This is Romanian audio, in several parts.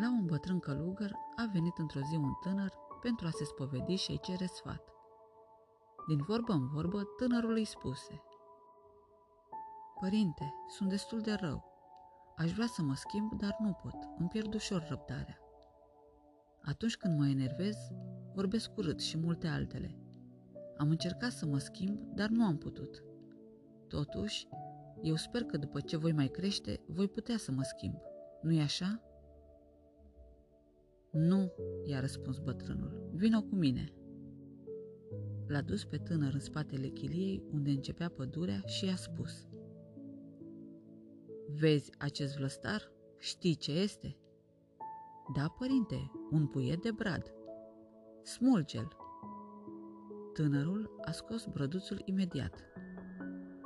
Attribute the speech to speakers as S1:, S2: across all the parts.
S1: La un bătrân călugăr a venit într-o zi un tânăr pentru a se spovedi și a-i cere sfat. Din vorbă în vorbă, tânărul îi spuse Părinte, sunt destul de rău. Aș vrea să mă schimb, dar nu pot. Îmi pierd ușor răbdarea. Atunci când mă enervez, vorbesc urât și multe altele. Am încercat să mă schimb, dar nu am putut. Totuși, eu sper că după ce voi mai crește, voi putea să mă schimb. Nu-i așa? Nu, i-a răspuns bătrânul. Vino cu mine. L-a dus pe tânăr în spatele chiliei unde începea pădurea și i-a spus Vezi acest vlăstar? Știi ce este? Da, părinte, un puiet de brad. Smulge-l. Tânărul a scos brăduțul imediat.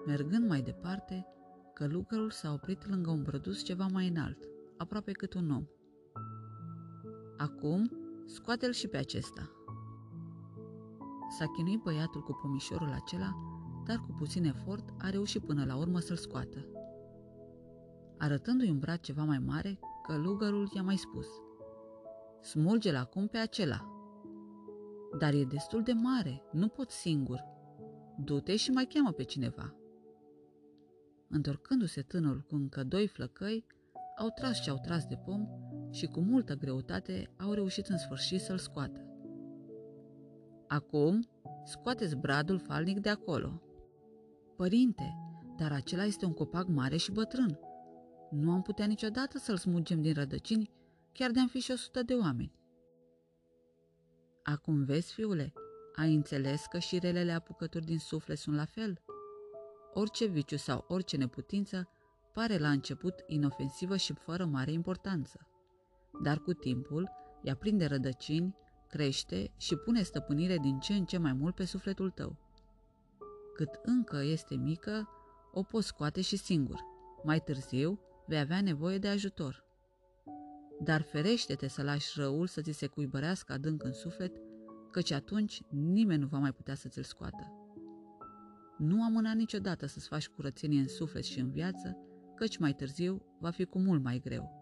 S1: Mergând mai departe, călugărul s-a oprit lângă un brăduț ceva mai înalt, aproape cât un om. Acum, scoate-l și pe acesta. S-a chinuit băiatul cu pomișorul acela, dar cu puțin efort a reușit până la urmă să-l scoată. Arătându-i un brad ceva mai mare, călugărul i-a mai spus Smulge-l acum pe acela. Dar e destul de mare, nu pot singur. Du-te și mai cheamă pe cineva. Întorcându-se tânărul cu încă doi flăcăi, au tras ce au tras de pom și cu multă greutate au reușit în sfârșit să-l scoată. Acum, scoateți bradul falnic de acolo. Părinte, dar acela este un copac mare și bătrân. Nu am putea niciodată să-l smulgem din rădăcini, chiar de-am fi și o sută de oameni. Acum vezi, fiule, ai înțeles că și relele apucături din suflet sunt la fel? Orice viciu sau orice neputință pare la început inofensivă și fără mare importanță. Dar cu timpul, ea prinde rădăcini, crește și pune stăpânire din ce în ce mai mult pe sufletul tău. Cât încă este mică, o poți scoate și singur. Mai târziu, vei avea nevoie de ajutor. Dar ferește-te să lași răul să ți se cuibărească adânc în suflet, căci atunci nimeni nu va mai putea să ți-l scoată. Nu amâna niciodată să-ți faci curățenie în suflet și în viață, căci mai târziu va fi cu mult mai greu.